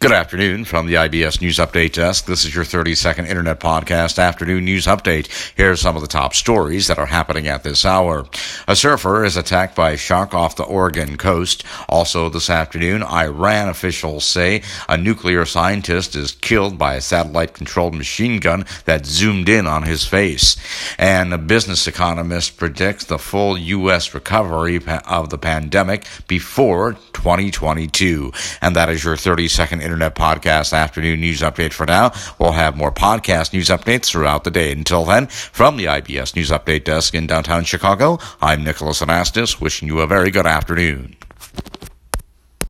Good afternoon from the IBS News Update Desk. This is your 30 second Internet Podcast Afternoon News Update. Here are some of the top stories that are happening at this hour. A surfer is attacked by shark off the Oregon coast. Also this afternoon, Iran officials say a nuclear scientist is killed by a satellite controlled machine gun that zoomed in on his face. And a business economist predicts the full U.S. recovery of the pandemic before 2022. And that is your 30 second Internet Podcast Afternoon News Update for now. We'll have more podcast news updates throughout the day. Until then, from the IBS News Update Desk in downtown Chicago, I'm Nicholas Anastas, wishing you a very good afternoon.